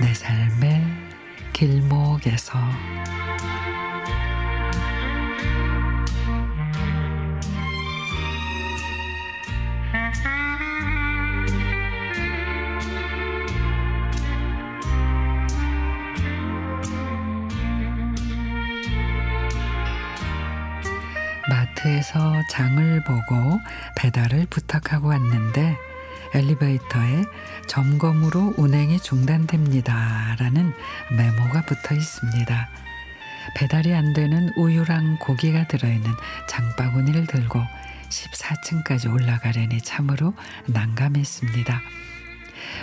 내 삶의 길목에서. 마트에서 장을 보고 배달을 부탁하고 왔는데 엘리베이터에 점검으로 운행이 중단됩니다. 라는 메모가 붙어 있습니다. 배달이 안 되는 우유랑 고기가 들어있는 장바구니를 들고 14층까지 올라가려니 참으로 난감했습니다.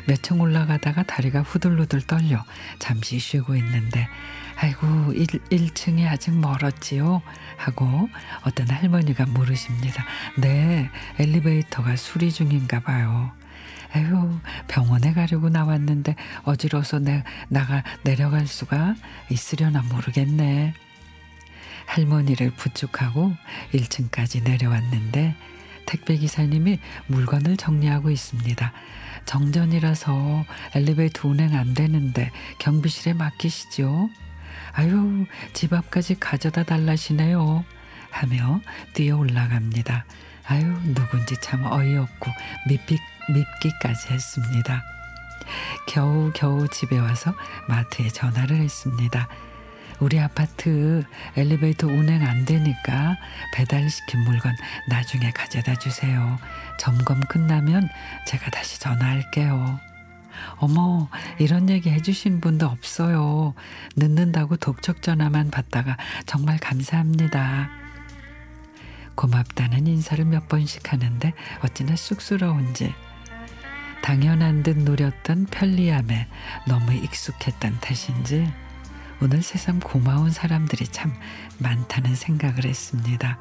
몇 층 올라가다가 다리가 후들후들 떨려 잠시 쉬고 있는데 아이고 1, 1층이 아직 멀었지요 하고 어떤 할머니가 물으십니다. 네 엘리베이터가 수리 중인가 봐요. 에휴 병원에 가려고 나왔는데 어지러워서 내, 나가 내려갈 수가 있으려나 모르겠네. 할머니를 부축하고 1층까지 내려왔는데 택배 기사님이 물건을 정리하고 있습니다. 정전이라서 엘리베이터 운행 안 되는데 경비실에 맡기시죠. 아유 집 앞까지 가져다 달라시네요. 하며 뛰어 올라갑니다. 아유 누군지 참 어이없고 밉기, 밉기까지 했습니다. 겨우 겨우 집에 와서 마트에 전화를 했습니다. 우리 아파트 엘리베이터 운행 안 되니까 배달시킨 물건 나중에 가져다 주세요. 점검 끝나면 제가 다시 전화할게요. 어머, 이런 얘기 해주신 분도 없어요. 늦는다고 독촉 전화만 받다가 정말 감사합니다. 고맙다는 인사를 몇 번씩 하는데 어찌나 쑥스러운지 당연한 듯 누렸던 편리함에 너무 익숙했던 탓인지 오늘 세상 고마운 사람들이 참 많다는 생각을 했습니다.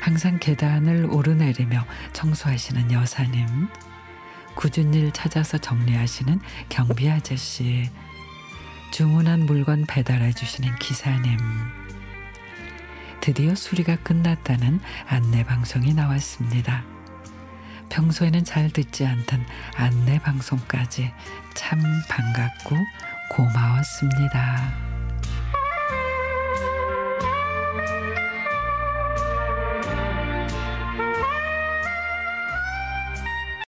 항상 계단을 오르내리며 청소하시는 여사님, 굳은 일 찾아서 정리하시는 경비 아저씨, 주문한 물건 배달해 주시는 기사님. 드디어 수리가 끝났다는 안내 방송이 나왔습니다. 평소에는 잘 듣지 않던 안내 방송까지 참 반갑고 고마웠습니다.